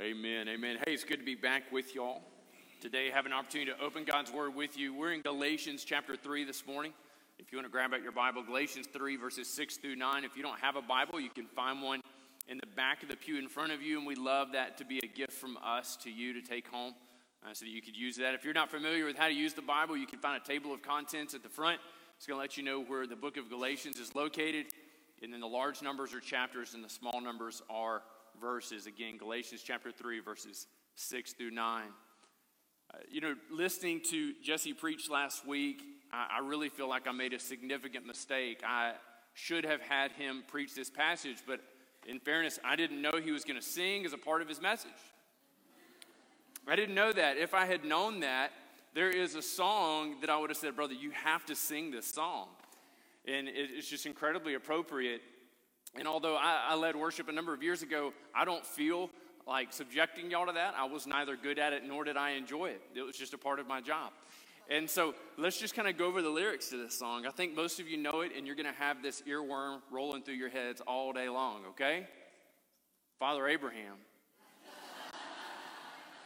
Amen. Amen. Hey, it's good to be back with y'all. Today, I have an opportunity to open God's Word with you. We're in Galatians chapter 3 this morning. If you want to grab out your Bible, Galatians 3, verses 6 through 9. If you don't have a Bible, you can find one in the back of the pew in front of you, and we love that to be a gift from us to you to take home uh, so that you could use that. If you're not familiar with how to use the Bible, you can find a table of contents at the front. It's going to let you know where the book of Galatians is located. And then the large numbers are chapters, and the small numbers are verses. Again, Galatians chapter 3, verses 6 through 9. Uh, you know, listening to Jesse preach last week, I, I really feel like I made a significant mistake. I should have had him preach this passage, but in fairness, I didn't know he was going to sing as a part of his message. I didn't know that. If I had known that, there is a song that I would have said, Brother, you have to sing this song. And it's just incredibly appropriate and although I, I, led worship a number of years ago, I don't feel like subjecting y'all to that. I was neither good at it nor did I enjoy it. It was just a part of my job. And so let's just kind of go over the lyrics to this song. I think most of you know it, and you're going to have this earworm rolling through your heads all day long, okay? Father Abraham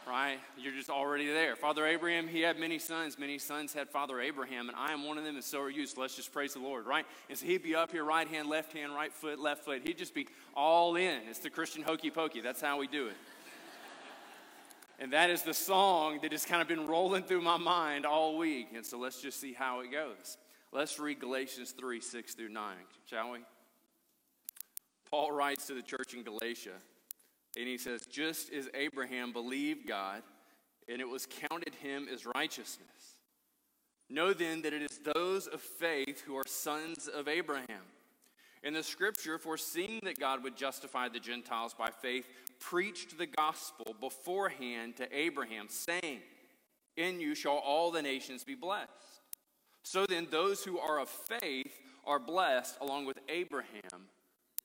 right? You're just already there. Father Abraham, he had many sons. Many sons had Father Abraham, and I am one of them, and so are you. So let's just praise the Lord, right? And so he'd be up here, right hand, left hand, right foot, left foot. He'd just be all in. It's the Christian hokey pokey. That's how we do it. and that is the song that has kind of been rolling through my mind all week. And so let's just see how it goes. Let's read Galatians 3 6 through 9, shall we? Paul writes to the church in Galatia. And he says, just as Abraham believed God, and it was counted him as righteousness. Know then that it is those of faith who are sons of Abraham. In the scripture, foreseeing that God would justify the Gentiles by faith, preached the gospel beforehand to Abraham, saying, In you shall all the nations be blessed. So then, those who are of faith are blessed along with Abraham,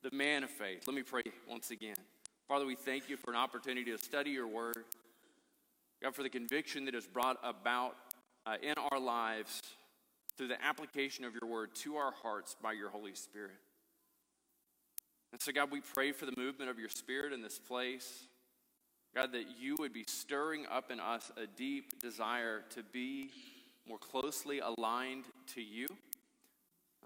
the man of faith. Let me pray once again. Father, we thank you for an opportunity to study your word. God, for the conviction that is brought about uh, in our lives through the application of your word to our hearts by your Holy Spirit. And so, God, we pray for the movement of your Spirit in this place. God, that you would be stirring up in us a deep desire to be more closely aligned to you,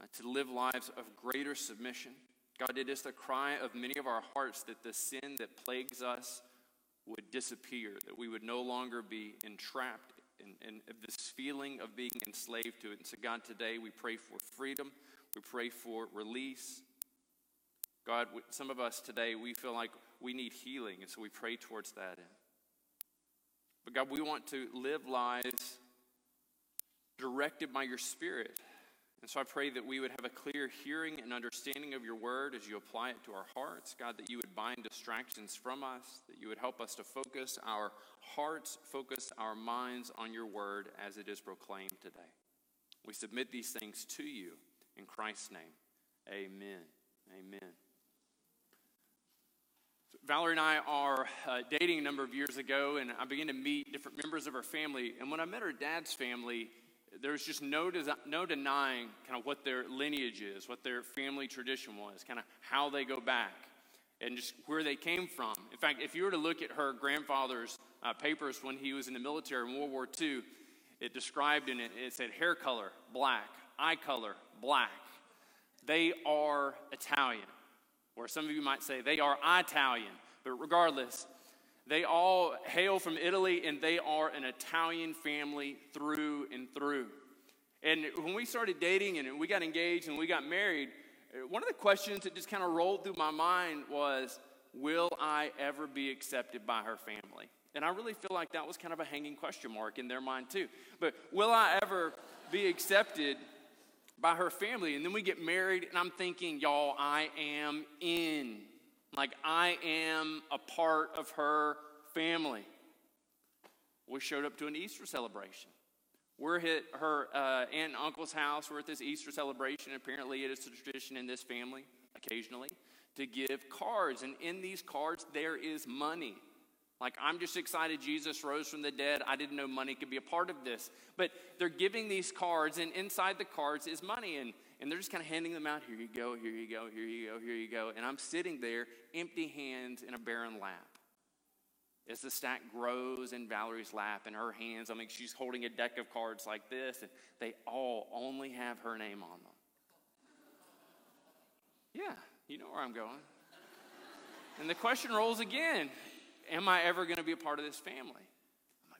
uh, to live lives of greater submission. God, it is the cry of many of our hearts that the sin that plagues us would disappear, that we would no longer be entrapped in, in this feeling of being enslaved to it. And so, God, today we pray for freedom, we pray for release. God, some of us today, we feel like we need healing, and so we pray towards that. But God, we want to live lives directed by your Spirit. And so I pray that we would have a clear hearing and understanding of your word as you apply it to our hearts. God, that you would bind distractions from us, that you would help us to focus our hearts, focus our minds on your word as it is proclaimed today. We submit these things to you in Christ's name. Amen. Amen. Valerie and I are uh, dating a number of years ago, and I began to meet different members of her family. And when I met her dad's family, there's just no, no denying kind of what their lineage is, what their family tradition was, kind of how they go back, and just where they came from. In fact, if you were to look at her grandfather's uh, papers when he was in the military in World War II, it described in it, it said hair color, black, eye color, black. They are Italian. Or some of you might say they are Italian. But regardless, they all hail from Italy and they are an Italian family through and through. And when we started dating and we got engaged and we got married, one of the questions that just kind of rolled through my mind was, Will I ever be accepted by her family? And I really feel like that was kind of a hanging question mark in their mind, too. But will I ever be accepted by her family? And then we get married, and I'm thinking, y'all, I am in. Like I am a part of her family. We showed up to an Easter celebration. We're at her uh, aunt and uncle's house. We're at this Easter celebration. Apparently, it is a tradition in this family, occasionally, to give cards. And in these cards, there is money. Like, I'm just excited Jesus rose from the dead. I didn't know money could be a part of this. But they're giving these cards, and inside the cards is money. And and they're just kind of handing them out. Here you go, here you go, here you go, here you go. And I'm sitting there, empty hands in a barren lap. as the stack grows in Valerie's lap in her hands. I mean, she's holding a deck of cards like this, and they all only have her name on them. Yeah, you know where I'm going. And the question rolls again Am I ever going to be a part of this family?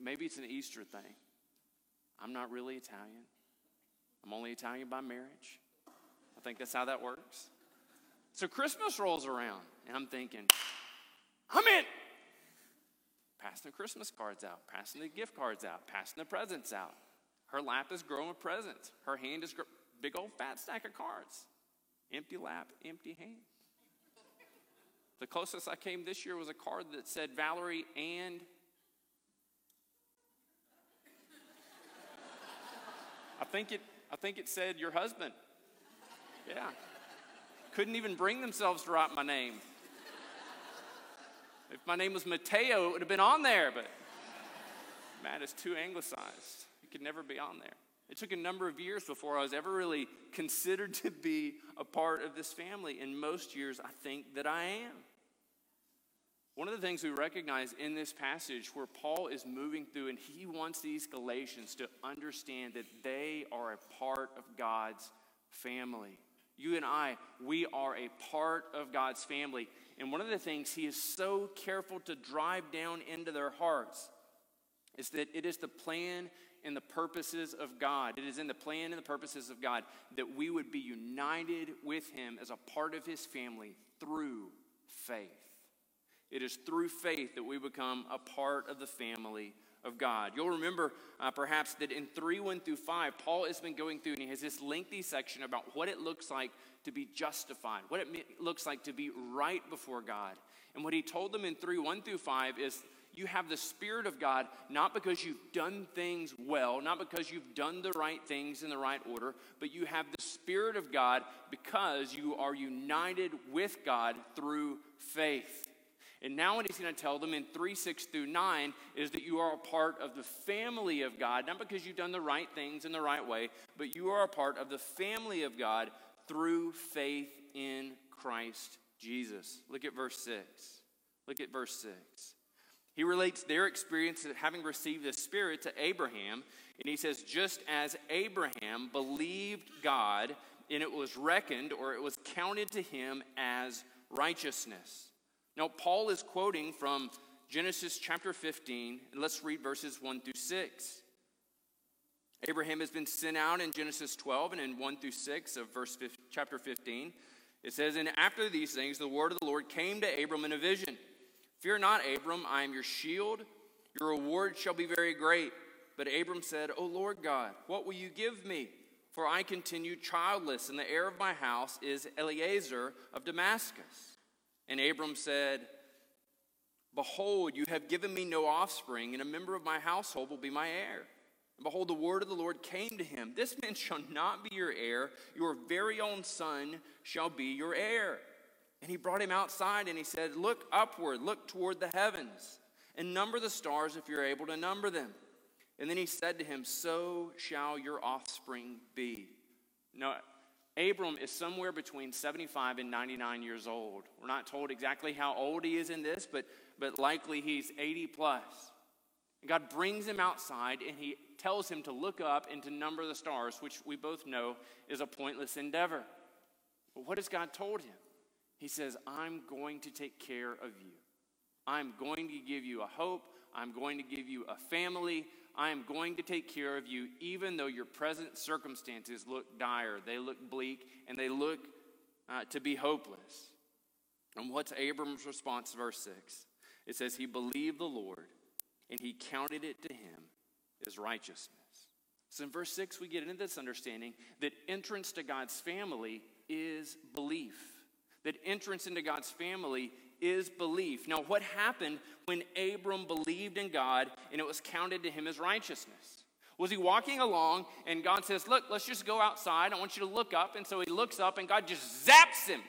Maybe it's an Easter thing. I'm not really Italian. I'm only Italian by marriage. I think that's how that works. So Christmas rolls around, and I'm thinking, I'm in. Passing the Christmas cards out, passing the gift cards out, passing the presents out. Her lap is growing with presents. Her hand is gr- big old fat stack of cards. Empty lap, empty hand. The closest I came this year was a card that said Valerie and I think it I think it said your husband. Yeah. Couldn't even bring themselves to write my name. If my name was Mateo, it would have been on there, but Matt is too anglicized. It could never be on there. It took a number of years before I was ever really considered to be a part of this family. In most years, I think that I am. One of the things we recognize in this passage where Paul is moving through and he wants these Galatians to understand that they are a part of God's family. You and I, we are a part of God's family. And one of the things he is so careful to drive down into their hearts is that it is the plan and the purposes of God. It is in the plan and the purposes of God that we would be united with him as a part of his family through faith. It is through faith that we become a part of the family of God. You'll remember uh, perhaps that in 3 1 through 5, Paul has been going through and he has this lengthy section about what it looks like to be justified, what it looks like to be right before God. And what he told them in 3 1 through 5 is you have the Spirit of God not because you've done things well, not because you've done the right things in the right order, but you have the Spirit of God because you are united with God through faith. And now, what he's going to tell them in 3 6 through 9 is that you are a part of the family of God, not because you've done the right things in the right way, but you are a part of the family of God through faith in Christ Jesus. Look at verse 6. Look at verse 6. He relates their experience of having received the Spirit to Abraham, and he says, Just as Abraham believed God, and it was reckoned or it was counted to him as righteousness. Now, Paul is quoting from Genesis chapter 15, and let's read verses 1 through 6. Abraham has been sent out in Genesis 12 and in 1 through 6 of verse 15, chapter 15. It says, And after these things, the word of the Lord came to Abram in a vision. Fear not, Abram, I am your shield. Your reward shall be very great. But Abram said, O Lord God, what will you give me? For I continue childless, and the heir of my house is Eliezer of Damascus. And Abram said, Behold, you have given me no offspring, and a member of my household will be my heir. And behold, the word of the Lord came to him This man shall not be your heir, your very own son shall be your heir. And he brought him outside and he said, Look upward, look toward the heavens, and number the stars if you're able to number them. And then he said to him, So shall your offspring be. Now, Abram is somewhere between 75 and 99 years old. We're not told exactly how old he is in this, but, but likely he's 80 plus. And God brings him outside and he tells him to look up and to number the stars, which we both know is a pointless endeavor. But what has God told him? He says, I'm going to take care of you. I'm going to give you a hope. I'm going to give you a family. I am going to take care of you, even though your present circumstances look dire, they look bleak, and they look uh, to be hopeless. And what's Abram's response, verse 6? It says, He believed the Lord, and he counted it to him as righteousness. So in verse 6, we get into this understanding that entrance to God's family is belief. That entrance into God's family is belief. Now, what happened when Abram believed in God and it was counted to him as righteousness? Was he walking along and God says, Look, let's just go outside. I want you to look up. And so he looks up and God just zaps him.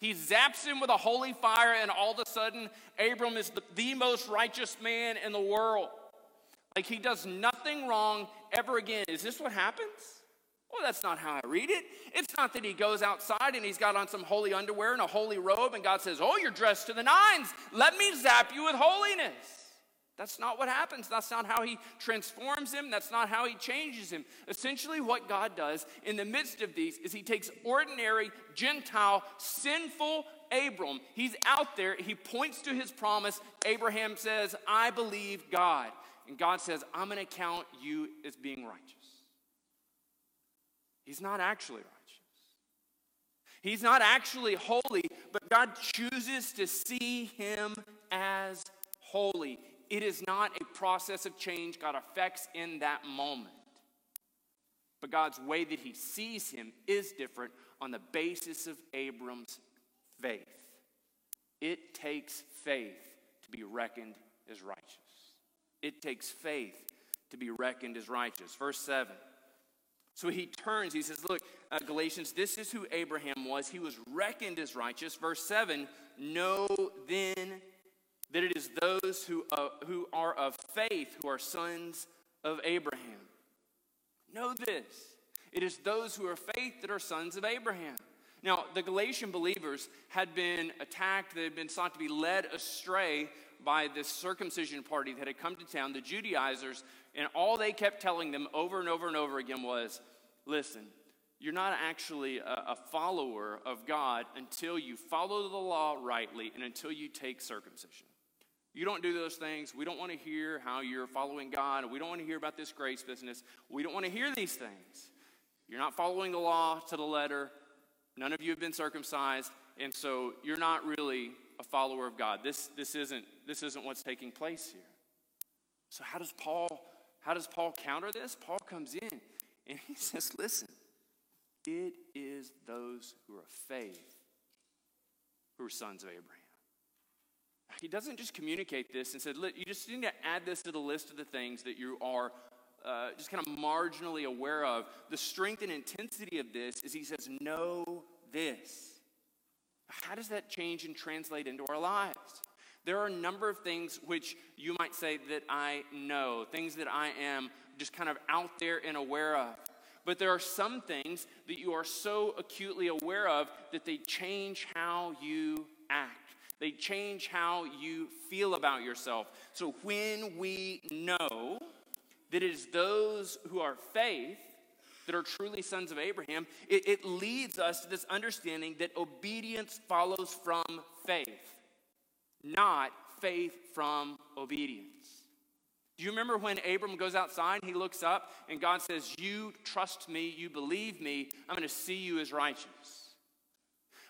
He zaps him with a holy fire, and all of a sudden, Abram is the, the most righteous man in the world. Like he does nothing wrong ever again. Is this what happens? Well, that's not how I read it. It's not that he goes outside and he's got on some holy underwear and a holy robe, and God says, Oh, you're dressed to the nines. Let me zap you with holiness. That's not what happens. That's not how he transforms him. That's not how he changes him. Essentially, what God does in the midst of these is he takes ordinary, Gentile, sinful Abram. He's out there. He points to his promise. Abraham says, I believe God. And God says, I'm going to count you as being righteous. He's not actually righteous. He's not actually holy, but God chooses to see him as holy. It is not a process of change God affects in that moment. But God's way that he sees him is different on the basis of Abram's faith. It takes faith to be reckoned as righteous. It takes faith to be reckoned as righteous. Verse 7 so he turns, he says, Look, uh, Galatians, this is who Abraham was. He was reckoned as righteous. Verse 7 Know then that it is those who, uh, who are of faith who are sons of Abraham. Know this it is those who are faith that are sons of Abraham. Now, the Galatian believers had been attacked, they had been sought to be led astray by this circumcision party that had come to town, the Judaizers, and all they kept telling them over and over and over again was listen, you're not actually a, a, follower of God until you follow the law rightly and until you take circumcision. You don't do those things. We don't want to hear how you're following God. We don't want to hear about this grace business. We don't want to hear these things. You're not following the law to the letter. None of you have been circumcised, and so you're not really a follower of God. This, this, isn't, this isn't what's taking place here. So, how does Paul how does Paul counter this? Paul comes in and he says, Listen, it is those who are of faith who are sons of Abraham. He doesn't just communicate this and said, You just need to add this to the list of the things that you are uh, just kind of marginally aware of. The strength and intensity of this is he says, Know this. How does that change and translate into our lives? There are a number of things which you might say that I know, things that I am just kind of out there and aware of. But there are some things that you are so acutely aware of that they change how you act. They change how you feel about yourself. So when we know that it is those who are faith that are truly sons of Abraham, it, it leads us to this understanding that obedience follows from faith not faith from obedience. Do you remember when Abram goes outside he looks up and God says, You trust me, you believe me, I'm going to see you as righteous?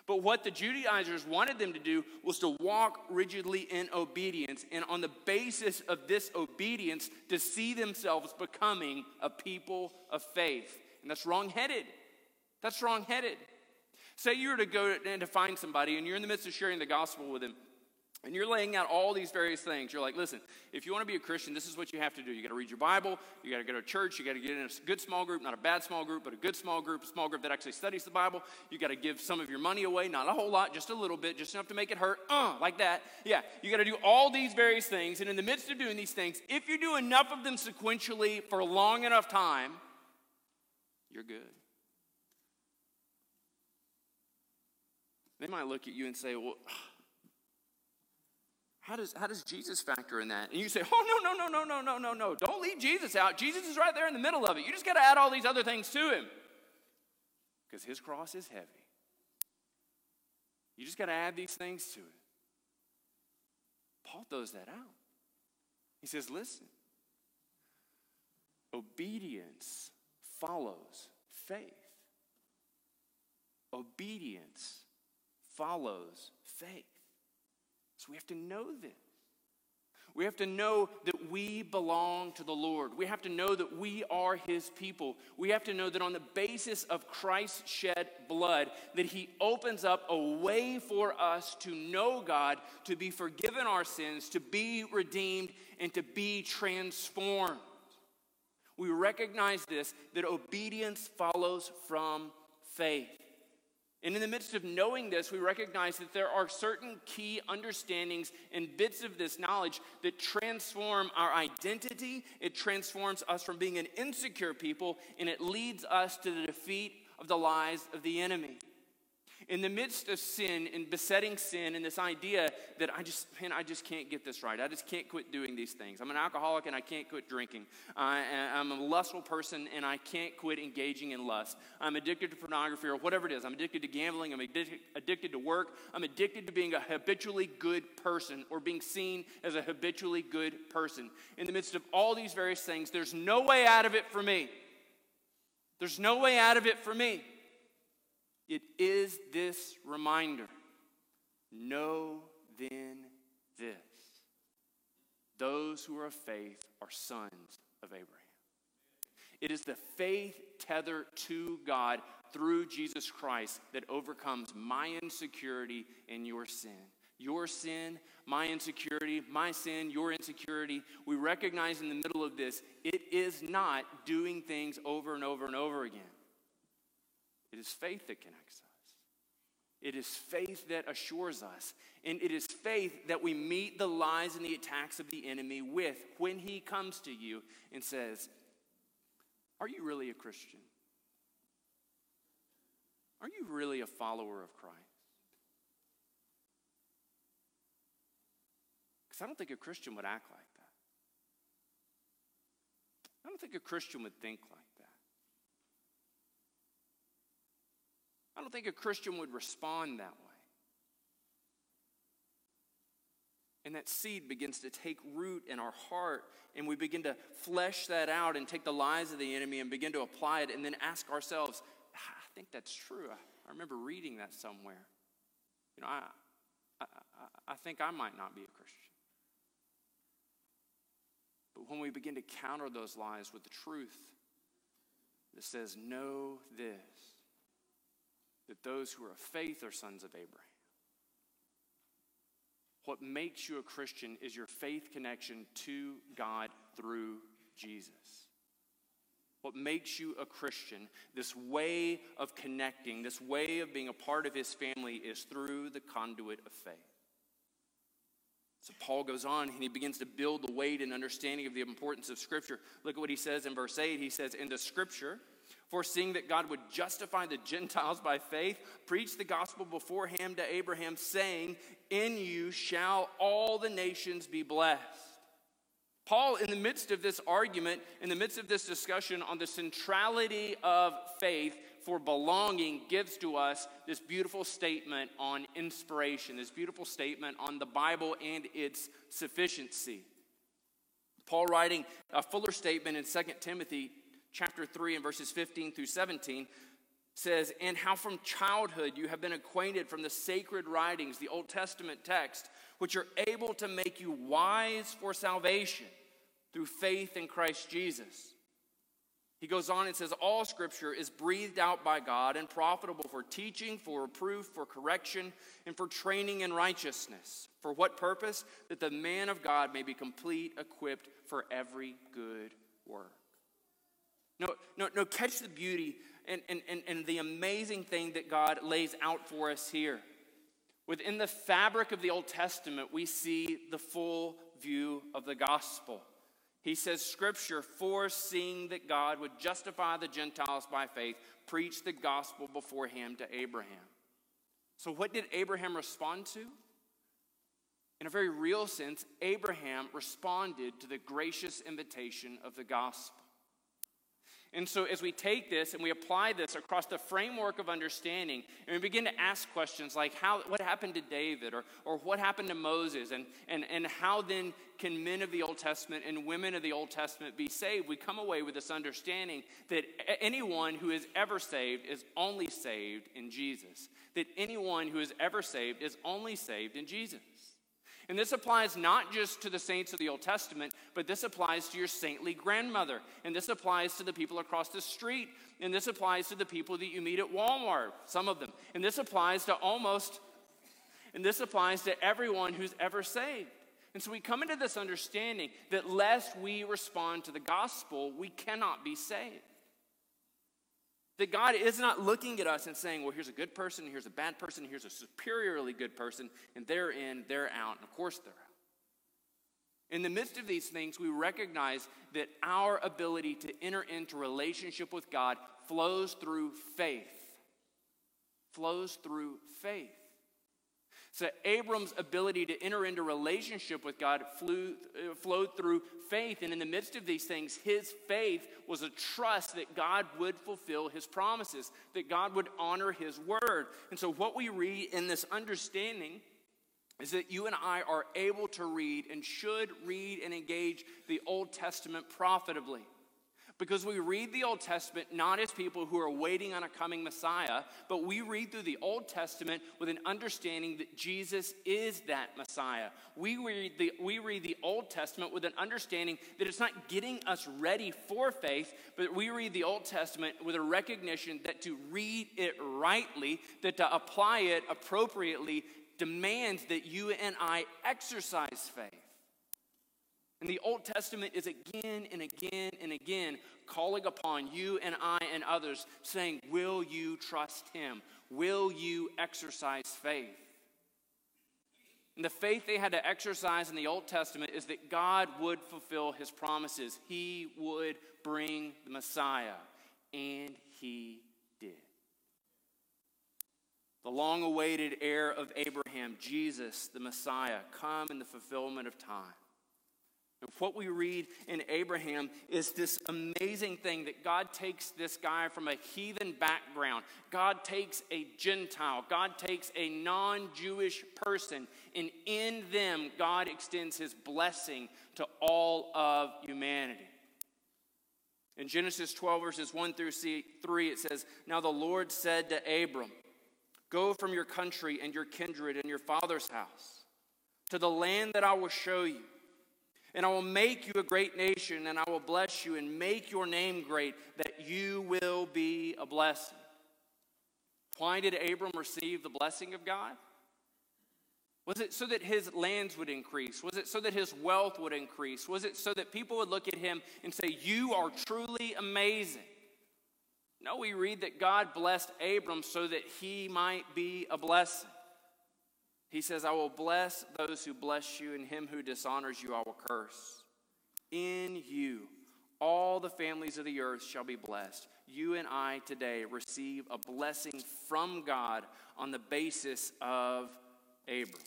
But what the Judaizers wanted them to do was to walk rigidly in obedience, and on the basis of this obedience, to see themselves becoming a people of faith. And that's wrong-headed. That's wrong-headed. Say you were to go and to find somebody, and you're in the midst of sharing the gospel with them, and you're laying out all these various things. You're like, listen, if you want to be a Christian, this is what you have to do. You got to read your Bible, you got to go to church, you got to get in a good small group, not a bad small group, but a good small group, a small group that actually studies the Bible. You got to give some of your money away, not a whole lot, just a little bit, just enough to make it hurt, uh, like that. Yeah, you got to do all these various things. And in the midst of doing these things, if you do enough of them sequentially for a long enough time, you're good. They might look at you and say, well, how does, how does Jesus factor in that? And you say, oh, no, no, no, no, no, no, no, no. Don't leave Jesus out. Jesus is right there in the middle of it. You just got to add all these other things to him because his cross is heavy. You just got to add these things to it. Paul throws that out. He says, listen, obedience follows faith. Obedience follows faith. So we have to know this. We have to know that we belong to the Lord. We have to know that we are His people. We have to know that on the basis of Christ's shed blood, that He opens up a way for us to know God, to be forgiven our sins, to be redeemed, and to be transformed. We recognize this that obedience follows from faith. And in the midst of knowing this, we recognize that there are certain key understandings and bits of this knowledge that transform our identity. It transforms us from being an insecure people, and it leads us to the defeat of the lies of the enemy in the midst of sin and besetting sin and this idea that I just, man, I just can't get this right. I just can't quit doing these things. I'm an alcoholic and I can't quit drinking. I, I'm a lustful person and I can't quit engaging in lust. I'm addicted to pornography or whatever it is. I'm addicted to gambling. I'm addicted, addicted to work. I'm addicted to being a habitually good person or being seen as a habitually good person. In the midst of all these various things, there's no way out of it for me. There's no way out of it for me. It is this reminder know then this those who are of faith are sons of Abraham. It is the faith tethered to God through Jesus Christ that overcomes my insecurity and your sin. Your sin, my insecurity, my sin, your insecurity. We recognize in the middle of this, it is not doing things over and over and over again. It is faith that connects us. It is faith that assures us. And it is faith that we meet the lies and the attacks of the enemy with when he comes to you and says, Are you really a Christian? Are you really a follower of Christ? Because I don't think a Christian would act like that. I don't think a Christian would think like I don't think a Christian would respond that way. And that seed begins to take root in our heart, and we begin to flesh that out and take the lies of the enemy and begin to apply it, and then ask ourselves, ah, I think that's true. I, remember reading that somewhere. You know, I, I, I think I might not be a Christian. But when we begin to counter those lies with the truth that says, Know this that those who are of faith are sons of Abraham. What makes you a Christian is your faith connection to God through Jesus. What makes you a Christian, this way of connecting, this way of being a part of his family, is through the conduit of faith. So Paul goes on and he begins to build the weight and understanding of the importance of Scripture. Look at what he says in verse 8. He says, In the Scripture, foreseeing that God would justify the Gentiles by faith, preached the gospel beforehand to Abraham, saying, In you shall all the nations be blessed. Paul, in the midst of this argument, in the midst of this discussion on the centrality of faith for belonging, gives to us this beautiful statement on inspiration, this beautiful statement on the Bible and its sufficiency. Paul writing a fuller statement in 2 Timothy chapter 3 and verses 15 through 17 says, And how from childhood you have been acquainted from the sacred writings, the Old Testament text, which are able to make you wise for salvation through faith in Christ Jesus. He goes on and says, All scripture is breathed out by God and profitable for teaching, for reproof, for correction, and for training in righteousness. For what purpose? That the man of God may be complete, equipped for every good work. No, no, no, catch the beauty and, and, and, and the amazing thing that God lays out for us here. Within the fabric of the Old Testament, we see the full view of the gospel. He says, Scripture, foreseeing that God would justify the Gentiles by faith, preached the gospel beforehand to Abraham. So, what did Abraham respond to? In a very real sense, Abraham responded to the gracious invitation of the gospel. And so, as we take this and we apply this across the framework of understanding, and we begin to ask questions like, how, what happened to David, or, or what happened to Moses, and, and, and how then can men of the Old Testament and women of the Old Testament be saved? We come away with this understanding that anyone who is ever saved is only saved in Jesus. That anyone who is ever saved is only saved in Jesus. And this applies not just to the saints of the Old Testament, but this applies to your saintly grandmother. And this applies to the people across the street. And this applies to the people that you meet at Walmart, some of them. And this applies to almost, and this applies to everyone who's ever saved. And so we come into this understanding that lest we respond to the gospel, we cannot be saved. That God is not looking at us and saying, well, here's a good person, here's a bad person, here's a superiorly good person, and they're in, they're out, and of course they're out. In the midst of these things, we recognize that our ability to enter into relationship with God flows through faith. Flows through faith. So Abram's ability to enter into relationship with God flew, uh, flowed through faith. And in the midst of these things, his faith was a trust that God would fulfill his promises, that God would honor his word. And so, what we read in this understanding is that you and I are able to read and should read and engage the Old Testament profitably. Because we read the Old Testament not as people who are waiting on a coming Messiah, but we read through the Old Testament with an understanding that Jesus is that Messiah. We read the, we read the Old Testament with an understanding that it's not getting us ready for faith, but we read the Old Testament with a recognition that to read it rightly, that to apply it appropriately, demands that you and I exercise faith. And the Old Testament is again and again and again calling upon you and I and others, saying, Will you trust Him? Will you exercise faith? And the faith they had to exercise in the Old Testament is that God would fulfill His promises. He would bring the Messiah. And He did. The long awaited heir of Abraham, Jesus, the Messiah, come in the fulfillment of time. What we read in Abraham is this amazing thing that God takes this guy from a heathen background. God takes a Gentile. God takes a non Jewish person. And in them, God extends his blessing to all of humanity. In Genesis 12, verses 1 through 3, it says, Now the Lord said to Abram, Go from your country and your kindred and your father's house to the land that I will show you. And I will make you a great nation, and I will bless you and make your name great, that you will be a blessing. Why did Abram receive the blessing of God? Was it so that his lands would increase? Was it so that his wealth would increase? Was it so that people would look at him and say, You are truly amazing? No, we read that God blessed Abram so that he might be a blessing. He says, I will bless those who bless you, and him who dishonors you I will curse. In you, all the families of the earth shall be blessed. You and I today receive a blessing from God on the basis of Abram,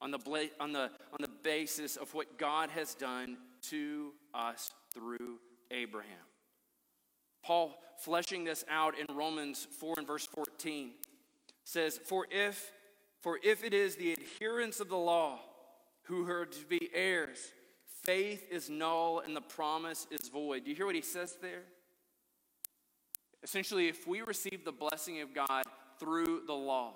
on the, on the, on the basis of what God has done to us through Abraham. Paul, fleshing this out in Romans 4 and verse 14, says, For if for if it is the adherents of the law who are to be heirs, faith is null and the promise is void. Do you hear what he says there? Essentially, if we receive the blessing of God through the law,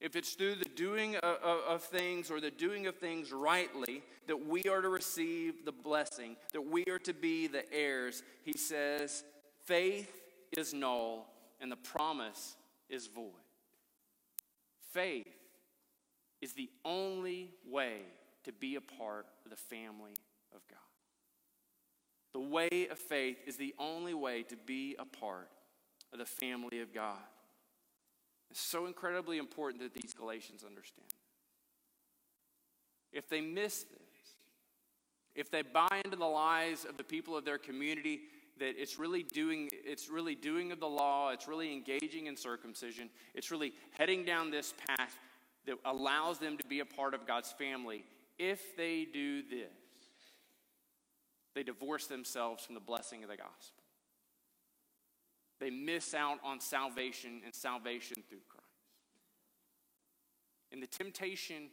if it's through the doing of, of, things or the doing of things rightly that we are to receive the blessing, that we are to be the heirs, he says, faith is null and the promise is void. Faith is the only way to be a part of the family of God. The way of faith is the only way to be a part of the family of God. It's so incredibly important that these Galatians understand. If they miss this, if they buy into the lies of the people of their community, that it's really doing it's really doing of the law it's really engaging in circumcision it's really heading down this path that allows them to be a part of god's family. If they do this they divorce themselves from the blessing of the gospel. They miss out on salvation and salvation through christ. And the temptation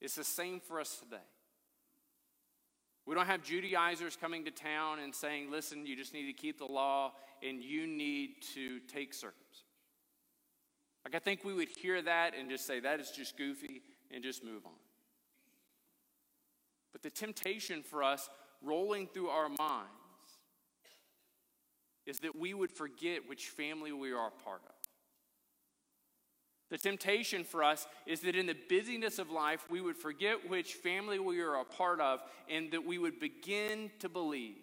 is the same for us today we don't have Judaizers coming to town and saying, listen, you just need to keep the law and you need to take circumcision. Like, I think we would hear that and just say, that is just goofy and just move on. But the temptation for us rolling through our minds is that we would forget which family we are part of. The temptation for us is that in the busyness of life, we would forget which family we are a part of and that we would begin to believe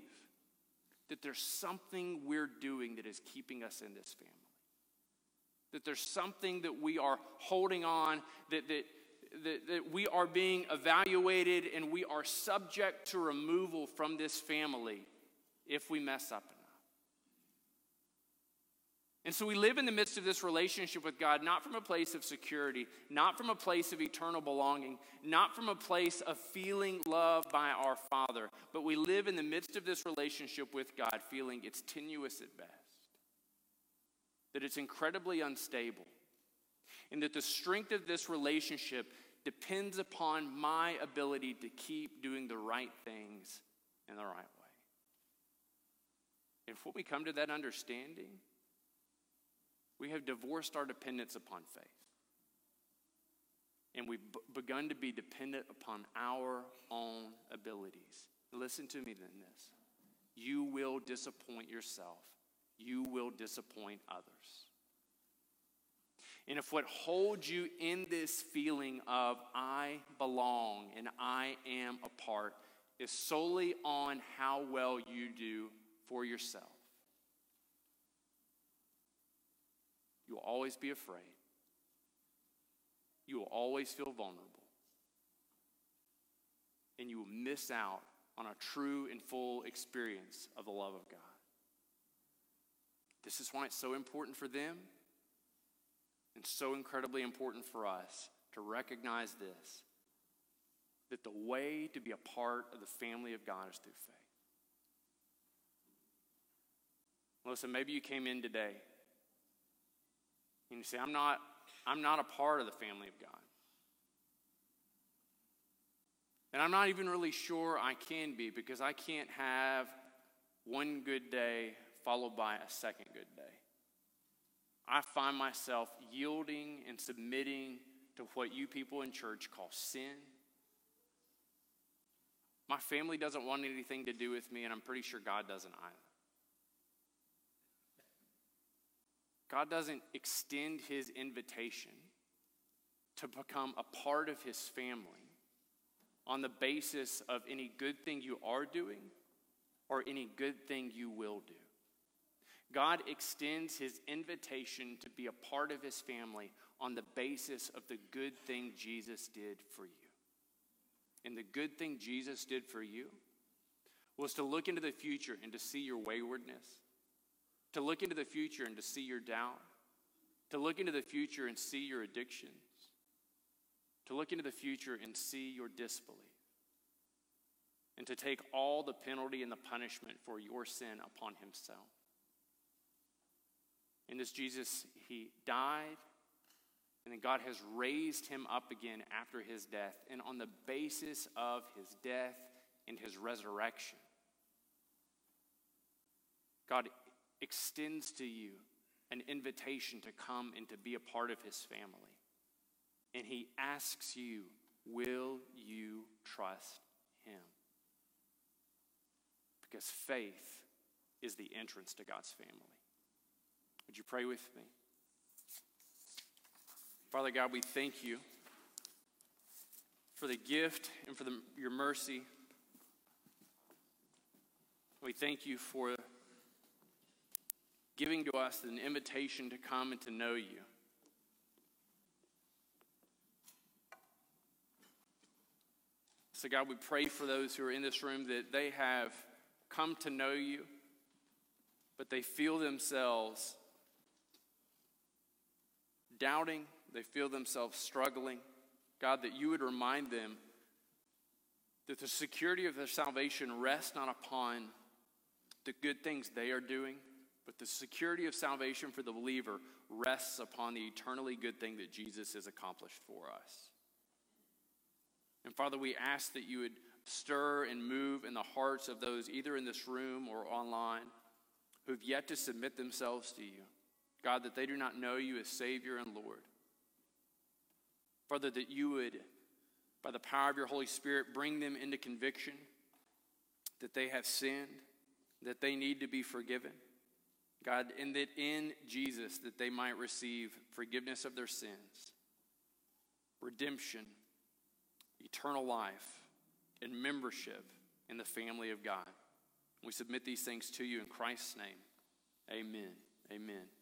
that there's something we're doing that is keeping us in this family. That there's something that we are holding on, that, that, that, that we are being evaluated and we are subject to removal from this family if we mess up and so we live in the midst of this relationship with God, not from a place of security, not from a place of eternal belonging, not from a place of feeling loved by our Father, but we live in the midst of this relationship with God feeling it's tenuous at best, that it's incredibly unstable, and that the strength of this relationship depends upon my ability to keep doing the right things in the right way. If we come to that understanding, we have divorced our dependence upon faith. And we've b- begun to be dependent upon our own abilities. Listen to me then this. You will disappoint yourself. You will disappoint others. And if what holds you in this feeling of I belong and I am a part is solely on how well you do for yourself, You will always be afraid. You will always feel vulnerable. And you will miss out on a true and full experience of the love of God. This is why it's so important for them and so incredibly important for us to recognize this that the way to be a part of the family of God is through faith. Listen, maybe you came in today and you say, I'm not, I'm not a part of the family of God. And I'm not even really sure I can be because I can't have one good day followed by a second good day. I find myself yielding and submitting to what you people in church call sin. My family doesn't want anything to do with me, and I'm pretty sure God doesn't either. God doesn't extend his invitation to become a part of his family on the basis of any good thing you are doing or any good thing you will do. God extends his invitation to be a part of his family on the basis of the good thing Jesus did for you. And the good thing Jesus did for you was to look into the future and to see your waywardness to look into the future and to see your doubt, to look into the future and see your addictions, to look into the future and see your disbelief, and to take all the penalty and the punishment for your sin upon himself. In this Jesus, he died, and then God has raised him up again after his death. And on the basis of his death and his resurrection, God extends to you an invitation to come and to be a part of his family. And he asks you, Will you trust him? Because faith is the entrance to God's family. Would you pray with me? Father God, we thank you for the gift and for the, your mercy. We thank you for giving to us an invitation to come and to know you. So, God, we pray for those who are in this room that they have come to know you, but they feel themselves doubting, they feel themselves struggling. God, that you would remind them that the security of their salvation rests not upon the good things they are doing, but the security of salvation for the believer rests upon the eternally good thing that Jesus has accomplished for us. And Father, we ask that you would stir and move in the hearts of those either in this room or online who've yet to submit themselves to you. God, that they do not know you as Savior and Lord. Father, that you would, by the power of your Holy Spirit, bring them into conviction that they have sinned, that they need to be forgiven God, and that in Jesus that they might receive forgiveness of their sins, redemption, eternal life, and membership in the family of God. We submit these things to you in Christ's name. Amen. Amen.